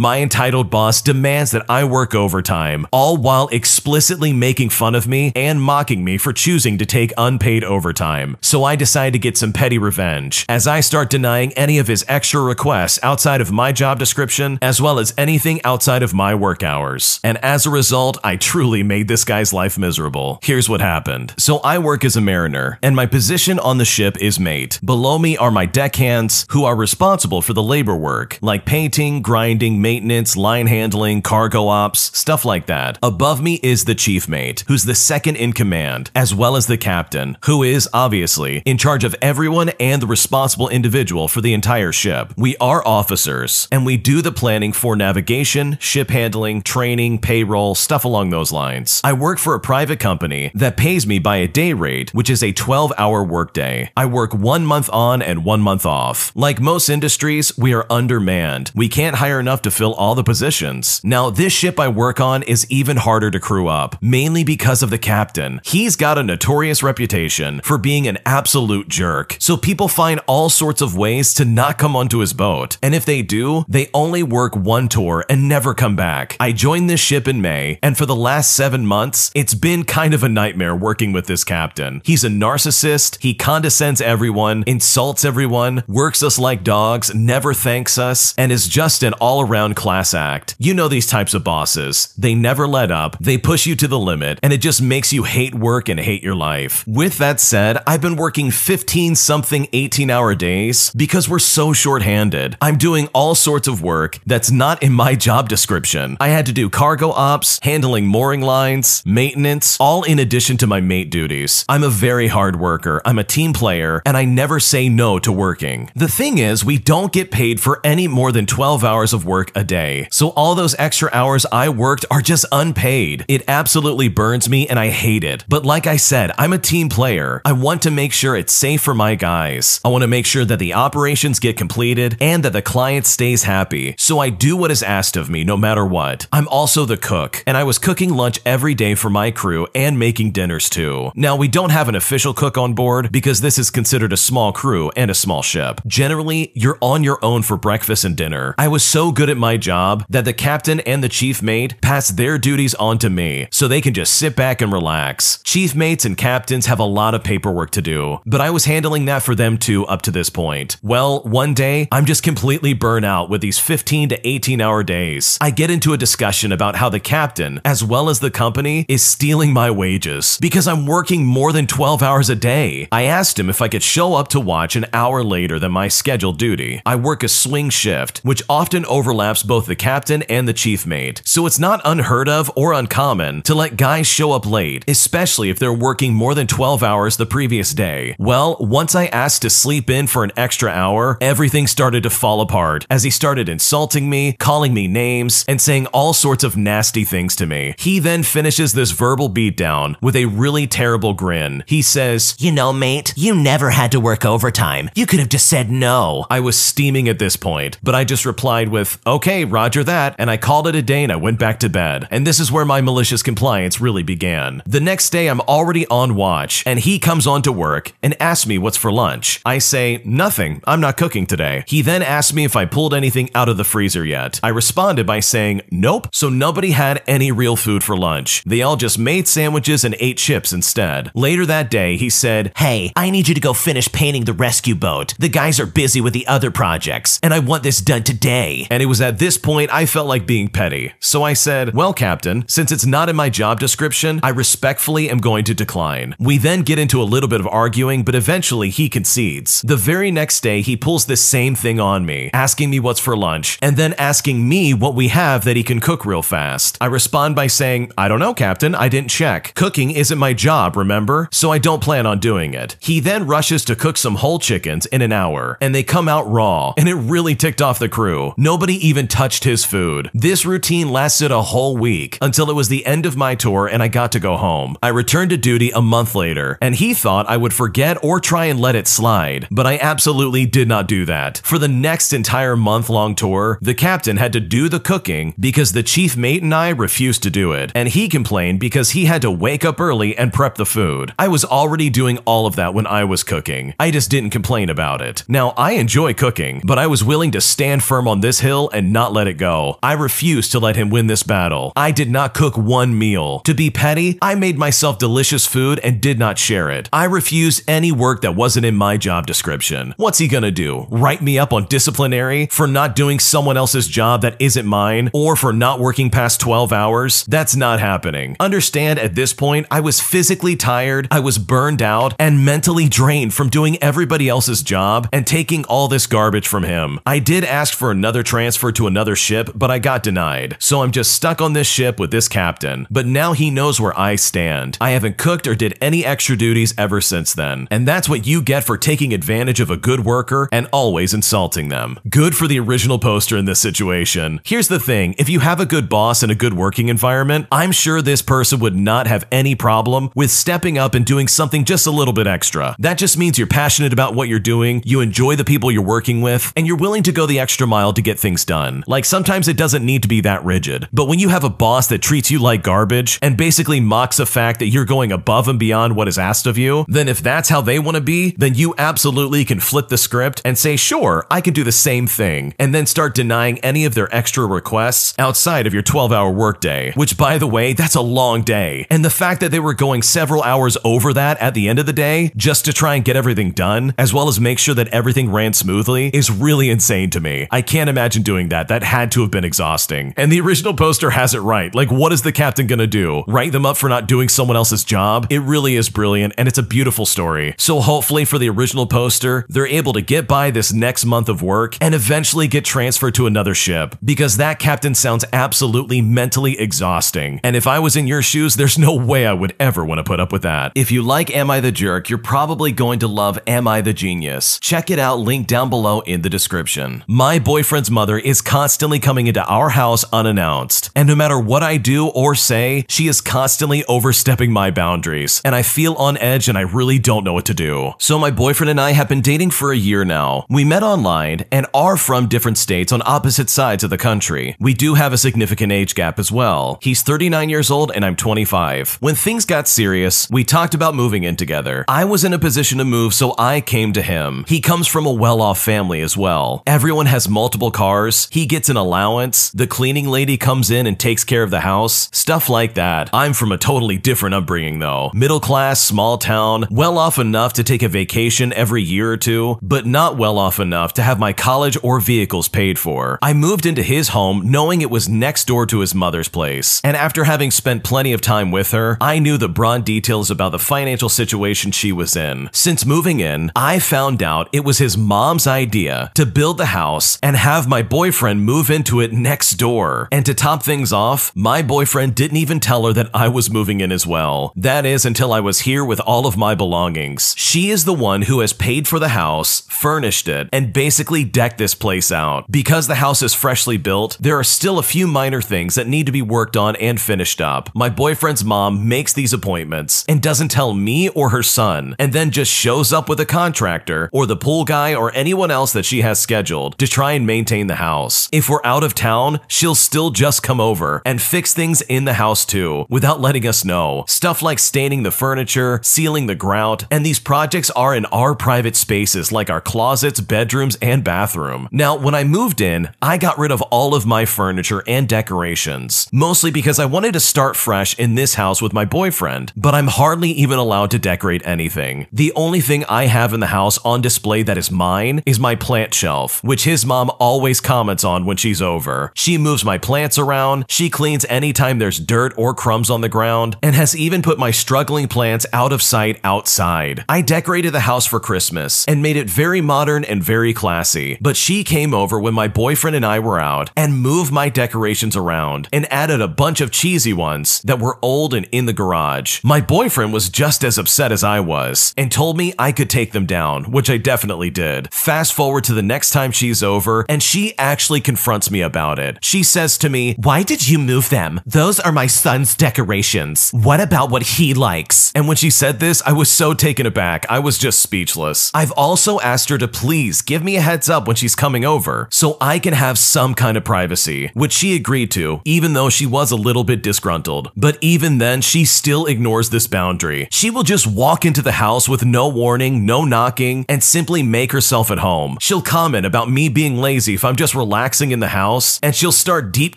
My entitled boss demands that I work overtime, all while explicitly making fun of me and mocking me for choosing to take unpaid overtime. So I decide to get some petty revenge, as I start denying any of his extra requests outside of my job description, as well as anything outside of my work hours. And as a result, I truly made this guy's life miserable. Here's what happened. So I work as a mariner, and my position on the ship is mate. Below me are my deckhands, who are responsible for the labor work, like painting, grinding, maintenance, line handling, cargo ops, stuff like that. Above me is the chief mate, who's the second in command, as well as the captain, who is, obviously, in charge of everyone and the responsible individual for the entire ship. We are officers, and we do the planning for navigation, ship handling, training, payroll, stuff along those lines. I work for a private company that pays me by a day rate, which is a 12 hour workday. I work one month on and one month off. Like most industries, we are undermanned. We can't hire enough to fill all the positions. Now, this ship I work on is even harder to crew up, mainly because of the captain. He's got a notorious reputation for being an absolute jerk, so people find all sorts of ways to not come onto his boat. And if they do, they only work one tour and never come back. I joined this ship in May, and for the last seven months, it's been kind of a nightmare working with this captain. He's a narcissist, he condescends everyone, insults everyone, works us like dogs, never thanks us, and is just an all around class act. You know these types of bosses. They never let up, they push you to the limit, and it just makes you hate work and hate your life. With that said, I've been working 15 something 18 hour days because we're so short handed. I'm doing all sorts of work that's not in my job description. I had to do cargo ops, handling mooring lines, maintenance, all in addition to my mate duties. I'm a very hard worker, I'm a team player, and I never say no to working. The thing is, we don't get paid for any more than 12 hours of work a day. So all those extra hours I worked are just unpaid. It absolutely burns me and I hate it. But like I said, I'm a team player. I want to make sure it's safe for my guys. I want to make sure that the operations get completed and that the client stays happy. So I do what is asked of me no matter what. I'm also the cook, and I was cooking lunch every day for my crew and making dinners too. Now, we don't have an official cook on board because this is considered a small crew and a small ship. Generally, you're on your own for breakfast and dinner. I was so good at my job that the captain and the chief mate pass their duties on to me so they can just sit back and relax. Chief mates and captains have a lot of paperwork to do, but I was handling that for them too up to this point. Well, one day, I'm just completely burnt out with these 15 to 18 hour days. I get into a discussion about how the captain, as well as the company, is stealing my wages because I'm working more than 12 hours a day. I asked him if I could show up to watch an hour later than my scheduled duty. I work a swing shift, which often overlaps both the captain and the chief mate, so it's not unheard of or uncommon to let guys show up late, especially if they're working more than 12 hours the previous day. Well, once I asked to sleep in for an extra hour, everything started to fall apart as he started insulting me, calling me names, and saying all sorts of nasty things to me. He then finishes this verbal beatdown with a really terrible grin. He says, You know, mate, you never had to work overtime. You could have just said no. I was steaming at this point, but I just replied with, okay, roger that, and I called it a day and I went back to bed. And this is where my malicious compliance really began. The next day, I'm already on watch, and he comes on to work and asks me what's for lunch. I say, nothing, I'm not cooking today. He then asks me if I pulled anything out of the freezer yet. I responded by saying, nope, so nobody had any real food for lunch. They all just made sandwiches and ate chips instead. Later that day, he said, Hey, I need you to go finish painting the rescue boat. The guys are busy with the other projects, and I want this done today. And it was at this point I felt like being petty. So I said, Well, Captain, since it's not in my job description, I respectfully am going to decline. We then get into a little bit of arguing, but eventually he concedes. The very next day, he pulls this same thing on me, asking me what's for lunch, and then asking me what we have that he can cook real fast. I respond by saying, I don't know, Captain, I didn't check. Cooking isn't my job, remember? So I don't plan on doing it. He then rushes to cook some whole chickens in an hour, and they come out raw, and it really ticked off the crew. Nobody even touched his food. This routine lasted a whole week until it was the end of my tour and I got to go home. I returned to duty a month later, and he thought I would forget or try and let it slide, but I absolutely did not do that. For the next entire month long tour, the captain had to do the cooking because the chief mate and I refused to do it, and he complained because he had to wake up early and prep the food. I was already doing all of that when I was cooking. I just didn't complain about it. Now, I enjoy cooking, but I was willing to stand firm on this hill and not let it go. I refused to let him win this battle. I did not cook one meal. To be petty, I made myself delicious food and did not share it. I refused any work that wasn't in my job description. What's he gonna do? Write me up on disciplinary for not doing someone else's job that isn't mine or for not working past 12 hours? That's not happening. Understand at this point, I was physically tired, I was burned out, and mentally drained from doing everybody else's job and taking all this garbage from him. I did ask for another transfer to another ship, but I got denied. So I'm just stuck on this ship with this captain. But now he knows where I stand. I haven't cooked or did any extra duties ever since then. And that's what you get for taking advantage of a good worker and always insulting them. Good for the original poster in this situation. Here's the thing if you have a good boss and a good working environment, I'm sure this person would not have any problem with stepping up and doing something just a little bit extra. That just means you're passionate about what you're doing, you enjoy the people you're working with, and you're willing to go the extra mile to get things done. Like sometimes it doesn't need to be that rigid. But when you have a boss that treats you like garbage and basically mocks the fact that you're going above and beyond what is asked of you, then if that's how they want to be, then you absolutely can flip the script and say, sure, I can do the same thing, and then start denying any of their extra requests outside of your 12 hour workday, which by the way, that's a long day. And the fact that they were going several hours over that at the end of the day just to try and get everything done, as well as make sure that everything ran smoothly, is really insane to me. I can't imagine doing that. That had to have been exhausting. And the original poster has it right. Like, what is the captain gonna do? Write them up for not doing someone else's job? It really is brilliant, and it's a beautiful story. So hopefully for the original poster, they're able to get by this next month of work and eventually get transferred to another ship, because that captain sounds absolutely mentally exhausting. And if I was in your shoes, there's no way I would ever want to put up with that. If you like Am I the Jerk, you're probably going to love Am I the Genius. Check it out, link down below in the description. My boyfriend's mother is constantly coming into our house unannounced, and no matter what I do or say, she is constantly overstepping my boundaries, and I feel on edge and I really don't know what to do. So my boyfriend and I have been dating for a year now. We met online and are from different states on opposite sides of the country. We do have a significant age gap as well. He's 39 years old and I'm 25. When things got serious, we talked about moving in together. I was in a position to move, so I came to him. He comes from a well off family as well. Everyone has multiple cars, he gets an allowance, the cleaning lady comes in and takes care of the house, stuff like that. I'm from a totally different upbringing though. Middle class, small town, well off enough to take a vacation every year or two, but not well off enough to have my college or vehicles paid for. I moved into his home knowing it was next door to his mother's place, and after having spent plenty of time with her, I knew the broad details about the financial situation she was in. Since moving in, I found out it was his mom's idea to build the house and have my boyfriend move into it next door. And to top things off, my boyfriend didn't even tell her that I was moving in as well. That is until I was here with all of my belongings. She is the one who has paid for the house, furnished it, and basically decked this place out. Because the house is freshly built, there are still a few minor things that need to be worked on and finished up. My boyfriend's mom makes these appointments and doesn't tell me or her son, and then just shows up with a contractor or the pool guy or anyone else that she has scheduled to try and maintain the house. If we're out of town, she'll still just come over and fix things in the house too, without letting us know. Stuff like staining the furniture, sealing the grout, and these projects are in our private spaces like our closets, bedrooms, and bathroom. Now, when I moved in, I got rid of all of my furniture and decorations, mostly because I wanted to start fresh in this house with my boyfriend, but I'm hardly even allowed to decorate anything. The only thing I have in the house on display that is mine is my plant shelf, which his mom always comments on when she's over. She moves my plants around, she cleans anytime there's dirt or crumbs on the ground, and has even put my struggling plants out of sight outside. I decorated the house for Christmas and made it very modern and very classy, but she came over when my boyfriend and I were out and moved my decorations around and added a bunch of cheesy ones that were old and in the garage. My boyfriend was just as upset as I was and told me I could take them down, which I definitely did. Fast forward to the next time she's over, and she actually confronts me about it. She says to me, Why did you move them? Those are my son's decorations. What about what he likes? And when she said this, I was so taken aback, I was just speechless. I've also asked her to please give me a heads up when she's coming over so I can have some kind of privacy, which she agreed to, even though she was a little bit disgruntled. But even then, she still ignores this boundary. She will just walk into the house with no warning, no knocking, and simply make herself at home. She'll comment about me being lazy if I'm just in the house and she'll start deep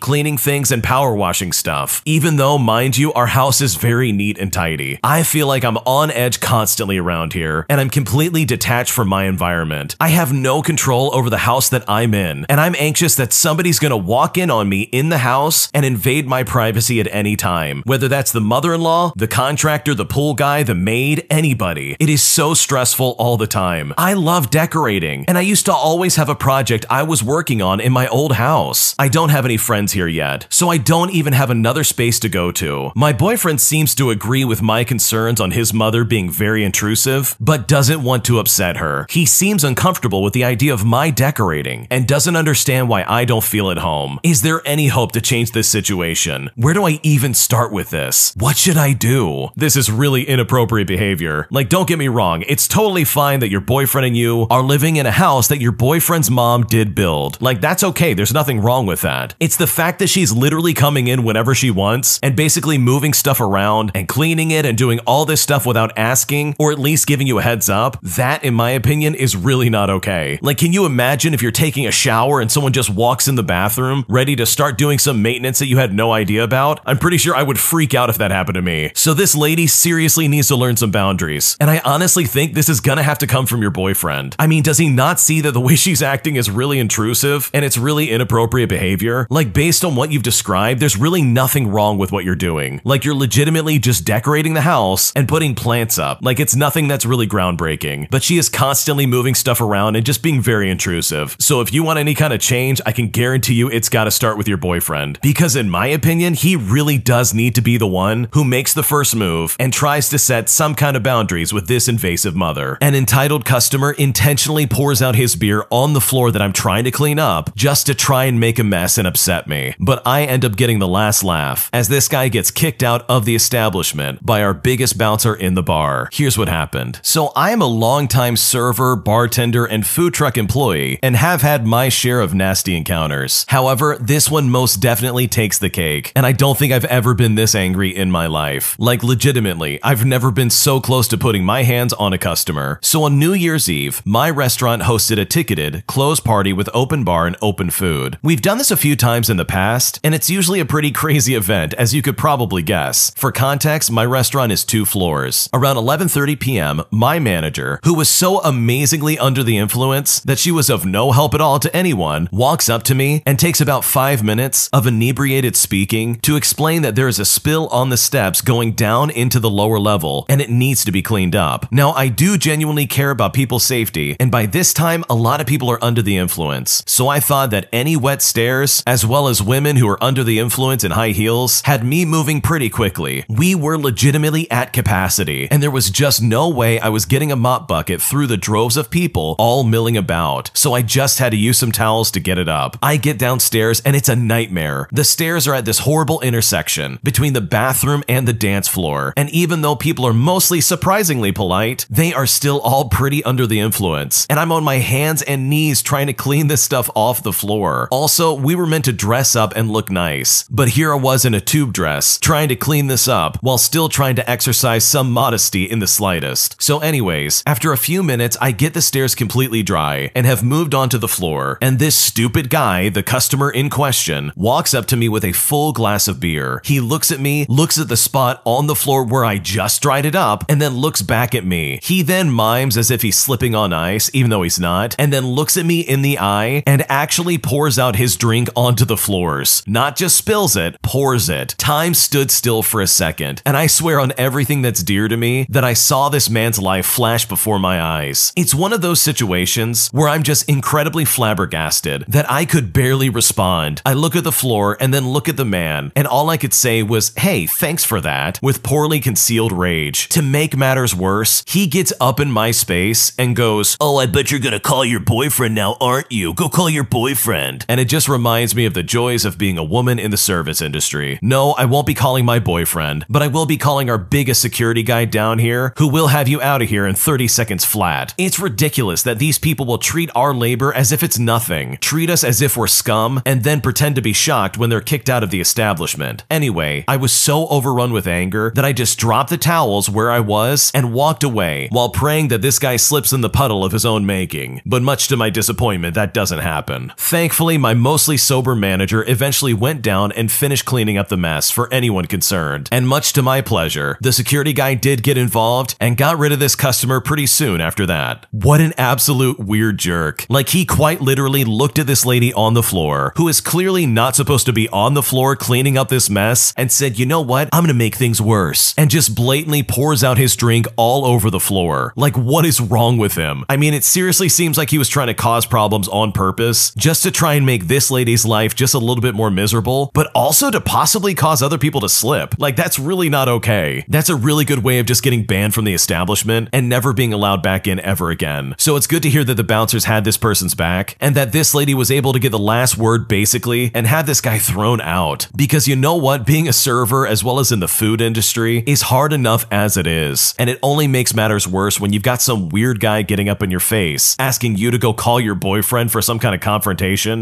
cleaning things and power washing stuff. Even though, mind you, our house is very neat and tidy. I feel like I'm on edge constantly around here and I'm completely detached from my environment. I have no control over the house that I'm in and I'm anxious that somebody's gonna walk in on me in the house and invade my privacy at any time. Whether that's the mother-in-law, the contractor, the pool guy, the maid, anybody. It is so stressful all the time. I love decorating and I used to always have a project I was working on in my old house. I don't have any friends here yet, so I don't even have another space to go to. My boyfriend seems to agree with my concerns on his mother being very intrusive, but doesn't want to upset her. He seems uncomfortable with the idea of my decorating and doesn't understand why I don't feel at home. Is there any hope to change this situation? Where do I even start with this? What should I do? This is really inappropriate behavior. Like, don't get me wrong, it's totally fine that your boyfriend and you are living in a house that your boyfriend's mom did build. Like, that's okay, there's nothing wrong with that. It's the fact that she's literally coming in whenever she wants and basically moving stuff around and cleaning it and doing all this stuff without asking or at least giving you a heads up. That, in my opinion, is really not okay. Like, can you imagine if you're taking a shower and someone just walks in the bathroom ready to start doing some maintenance that you had no idea about? I'm pretty sure I would freak out if that happened to me. So, this lady seriously needs to learn some boundaries. And I honestly think this is gonna have to come from your boyfriend. I mean, does he not see that the way she's acting is really intrusive and it's really inappropriate behavior? Like, based on what you've described, there's really nothing wrong with what you're doing. Like, you're legitimately just decorating the house and putting plants up. Like, it's nothing that's really groundbreaking. But she is constantly moving stuff around and just being very intrusive. So, if you want any kind of change, I can guarantee you it's gotta start with your boyfriend. Because, in my opinion, he really does need to be the one who makes the first move and tries to set some kind of boundaries with this invasive mother. An entitled customer intentionally pours out his beer on the floor that I'm trying to clean up just to try and make a mess and upset me. But I end up getting the last laugh as this guy gets kicked out of the establishment by our biggest bouncer in the bar. Here's what happened. So I am a longtime server, bartender, and food truck employee and have had my share of nasty encounters. However, this one most definitely takes the cake, and I don't think I've ever been this angry in my life. Like legitimately, I've never been so close to putting my hands on a customer. So on New Year's Eve, my restaurant hosted a ticketed, closed party with open bar and open food. We've done this a few times in the past, and it's usually a pretty crazy event, as you could probably guess. For context, my restaurant is two floors. Around 11:30 p.m., my manager, who was so amazingly under the influence that she was of no help at all to anyone, walks up to me and takes about 5 minutes of inebriated speaking to explain that there is a spill on the steps going down into the lower level and it needs to be cleaned up. Now, I do genuinely care about people's safety, and by this time, a lot of people are under the influence. So I thought that any wet stairs, as well as women who are under the influence in high heels, had me moving pretty quickly. We were legitimately at capacity, and there was just no way I was getting a mop bucket through the droves of people all milling about. So I just had to use some towels to get it up. I get downstairs and it's a nightmare. The stairs are at this horrible intersection between the bathroom and the dance floor, and even though people are mostly surprisingly polite, they are still all pretty under the influence. And I'm on my hands and knees trying to clean this stuff off the floor. Also, we were meant to dress up and look nice, but here I was in a tube dress trying to clean this up while still trying to exercise some modesty in the slightest. So, anyways, after a few minutes, I get the stairs completely dry and have moved onto the floor, and this stupid guy, the customer in question, walks up to me with a full glass of beer. He looks at me, looks at the spot on the floor where I just dried it up, and then looks back at me. He then mimes as if he's slipping on ice, even though he's not, and then looks at me in the eye and actually pours out his drink onto the floors. Not just spills it, pours it. Time stood still for a second, and I swear on everything that's dear to me that I saw this man's life flash before my eyes. It's one of those situations where I'm just incredibly flabbergasted that I could barely respond. I look at the floor and then look at the man, and all I could say was, hey, thanks for that, with poorly concealed rage. To make matters worse, he gets up in my space and goes, Oh, I bet you're gonna call your boyfriend now, aren't you? Go call your boyfriend. And it just reminds me of the joys of being a woman in the service industry. No, I won't be calling my boyfriend, but I will be calling our biggest security guy down here who will have you out of here in 30 seconds flat. It's ridiculous that these people will treat our labor as if it's nothing, treat us as if we're scum, and then pretend to be shocked when they're kicked out of the establishment. Anyway, I was so overrun with anger that I just dropped the towels where I was and walked away while praying that this guy slips in the puddle of his own making. But much to my disappointment, that doesn't happen. Thankfully, my mostly sober manager eventually went down and finished cleaning up the mess for anyone concerned. And much to my pleasure, the security guy did get involved and got rid of this customer pretty soon after that. What an absolute weird jerk. Like he quite literally looked at this lady on the floor, who is clearly not supposed to be on the floor cleaning up this mess, and said, you know what, I'm gonna make things worse, and just blatantly pours out his drink all over the floor. Like, what is wrong with him? I mean, it seriously seems like he was trying to cause problems on purpose, just to try and make this lady's life just a little bit more miserable, but also to possibly cause other people to slip. Like, that's really not okay. That's a really good way of just getting banned from the establishment and never being allowed back in ever again. So it's good to hear that the bouncers had this person's back and that this lady was able to get the last word basically and had this guy thrown out. Because you know what? Being a server as well as in the food industry is hard enough as it is. And it only makes matters worse when you've got some weird guy getting up in your face asking you to go call your boyfriend for some kind of confrontation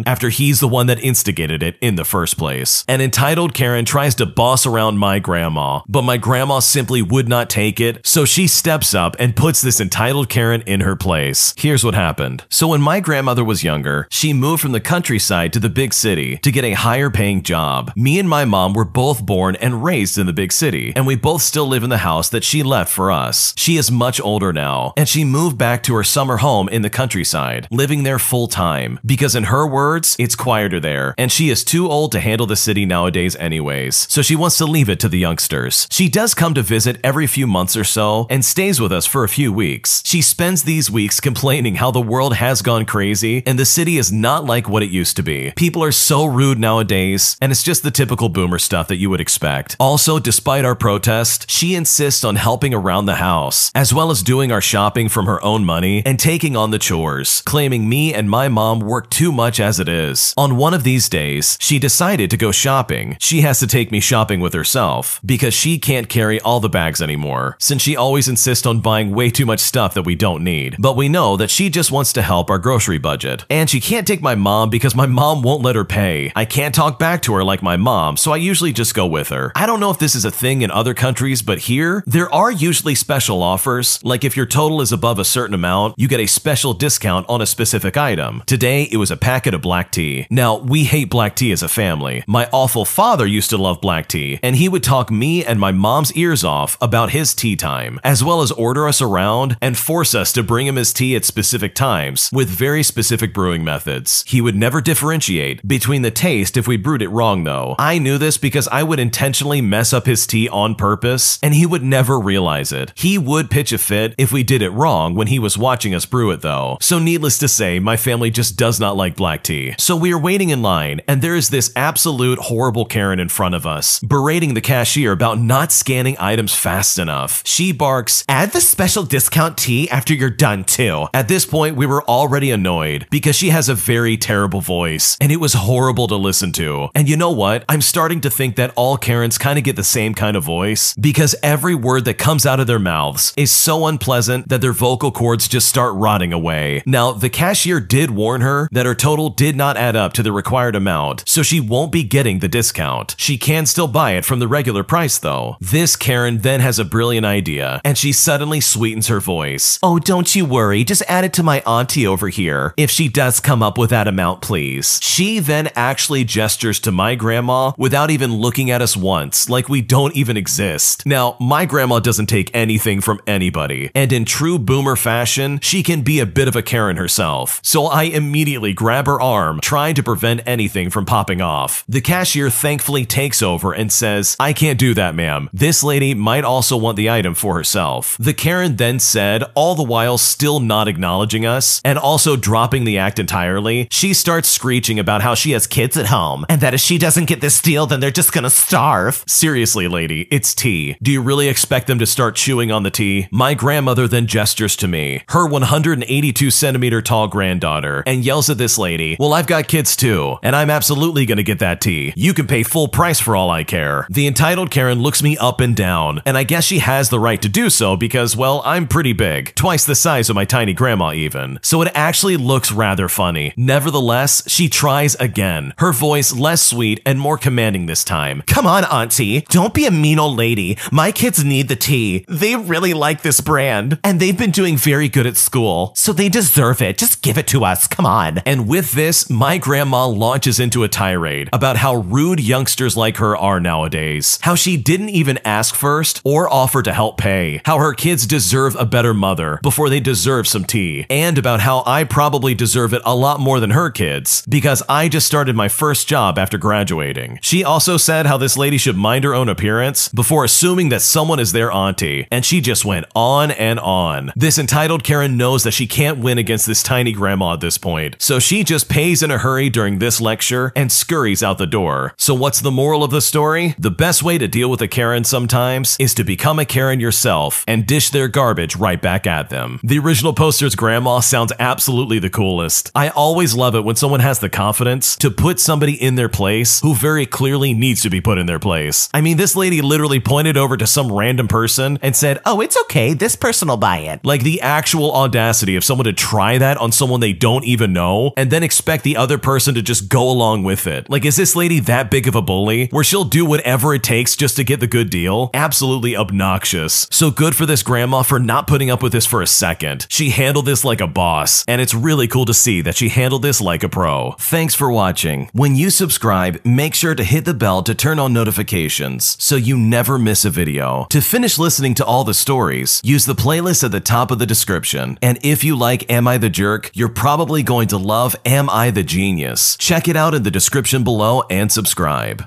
after he's the one that instigated it in the first place. An entitled Karen tries to boss around my grandma, but my grandma simply would not take it, so she steps up and puts this entitled Karen in her place. Here's what happened. So when my grandmother was younger, she moved from the countryside to the big city to get a higher paying job. Me and my mom were both born and raised in the big city, and we both still live in the house that she left for us. She is much older now, and she moved back to her summer home in the countryside, living there full time, because in her words, it's quieter there, and she is too old to handle the city nowadays anyways, so she wants to leave it to the youngsters. She does come to visit every few months or so, and stays with us for a few weeks. She spends these weeks complaining how the world has gone crazy, and the city is not like what it used to be. People are so rude nowadays, and it's just the typical boomer stuff that you would expect. Also, despite our protest, she insists on helping around the house, as well as doing our shopping from her own money and taking on the chores, claiming me and my mom work too much as it is. On one of these days, she decided to go shopping. She has to take me shopping with herself because she can't carry all the bags anymore, since she always insists on buying way too much stuff that we don't need. But we know that she just wants to help our grocery budget. And she can't take my mom because my mom won't let her pay. I can't talk back to her like my mom, so I usually just go with her. I don't know if this is a thing in other countries, but here, there are usually special offers. Like if your total is above a certain amount, you get a special discount on a specific item. Today, it was a packet of black tea. Now, we hate black tea as a family. My awful father used to love black tea, and he would talk me and my mom's ears off about his tea time, as well as order us around and force us to bring him his tea at specific times with very specific brewing methods. He would never differentiate between the taste if we brewed it wrong, though. I knew this because I would intentionally mess up his tea on purpose, and he would never realize it. He would pitch a fit if we did it wrong when he was watching us brew it, though. So, needless to say, my family just does not like black tea. So, we are waiting in line, and there is this absolute horrible Karen in front of us, berating the cashier about not scanning items fast enough. She barks, Add the special discount tea after you're done, too. At this point, we were already annoyed because she has a very terrible voice, and it was horrible to listen to. And you know what? I'm starting to think that all Karens kind of get the same kind of voice because every word that comes out of their mouths is so unpleasant that their vocal cords just start rotting away. Now, the cashier did warn her that her total did not add up to the required amount, so she won't be getting the discount. She can still buy it from the regular price, though. This Karen then has a brilliant idea, and she suddenly sweetens her voice. Oh, don't you worry, just add it to my auntie over here. If she does come up with that amount, please. She then actually gestures to my grandma without even looking at us once, like we don't even exist. Now, my grandma doesn't take anything from anybody, and in true boomer fashion, she can be a bit of a Karen herself. So I immediately grab her arm, trying to prevent anything from popping off. The cashier thankfully takes over and says, I can't do that, ma'am. This lady might also want the item for herself. The Karen then said, all the while still not acknowledging us, and also dropping the act entirely, she starts screeching about how she has kids at home, and that if she doesn't get this deal, then they're just gonna starve. Seriously, lady, it's tea. Do you really expect them to start chewing on the tea? My grandmother then gestures to me, her 182 centimeter tall granddaughter, and yells at this lady, Well, I've got kids too, and I'm absolutely gonna get that tea. You can pay full price for all I care. The entitled Karen looks me up and down, and I guess she has the right to do so because, well, I'm pretty big, twice the size of my tiny grandma, even. So it actually looks rather funny. Nevertheless, she tries again, her voice less sweet and more commanding this time. Come on, Auntie, don't be a mean old lady. My kids need the tea. They really like this brand, and they've been doing very good at school, so they deserve it. Just give it to us. Come on. And with this, my grandma launches into a tirade about how rude youngsters like her are nowadays, how she didn't even ask first or offer to help pay, how her kids deserve a better mother before they deserve some tea, and about how I probably deserve it a lot more than her kids because I just started my first job after graduating. She also said how this lady should mind her own appearance before assuming that someone is their auntie, and she just went on and on. This entitled Karen knows that she can't win against this tiny grandma at this point, so she just pays in a hurry during this lecture and scurries out the door. So, what's the moral of the story? The best way to deal with a Karen sometimes is to become a Karen yourself and dish their garbage right back at them. The original poster's grandma sounds absolutely the coolest. I always love it when someone has the confidence to put somebody in their place who very clearly needs to be put in their place. I mean, this lady literally pointed over to some random person and said, Oh, it's okay. This person will buy it. like the actual audacity of someone to try that on someone they don't even know and then expect the other person to just go along with it. Like, is this lady that big of a bully where she'll do whatever it takes just to get the good deal? Absolutely obnoxious. So good for this grandma for not putting up with this for a second. She handled this like a boss, and it's really cool to see that she handled this like a pro. Thanks for watching. When you subscribe, make sure to hit the bell to turn on notifications so you never miss a video. To finish listening to all the stories, use the playlist at the top of the description. And if you like Am I the Jerk, you're probably going to love Am I the Genius. Check it out in the description below and subscribe.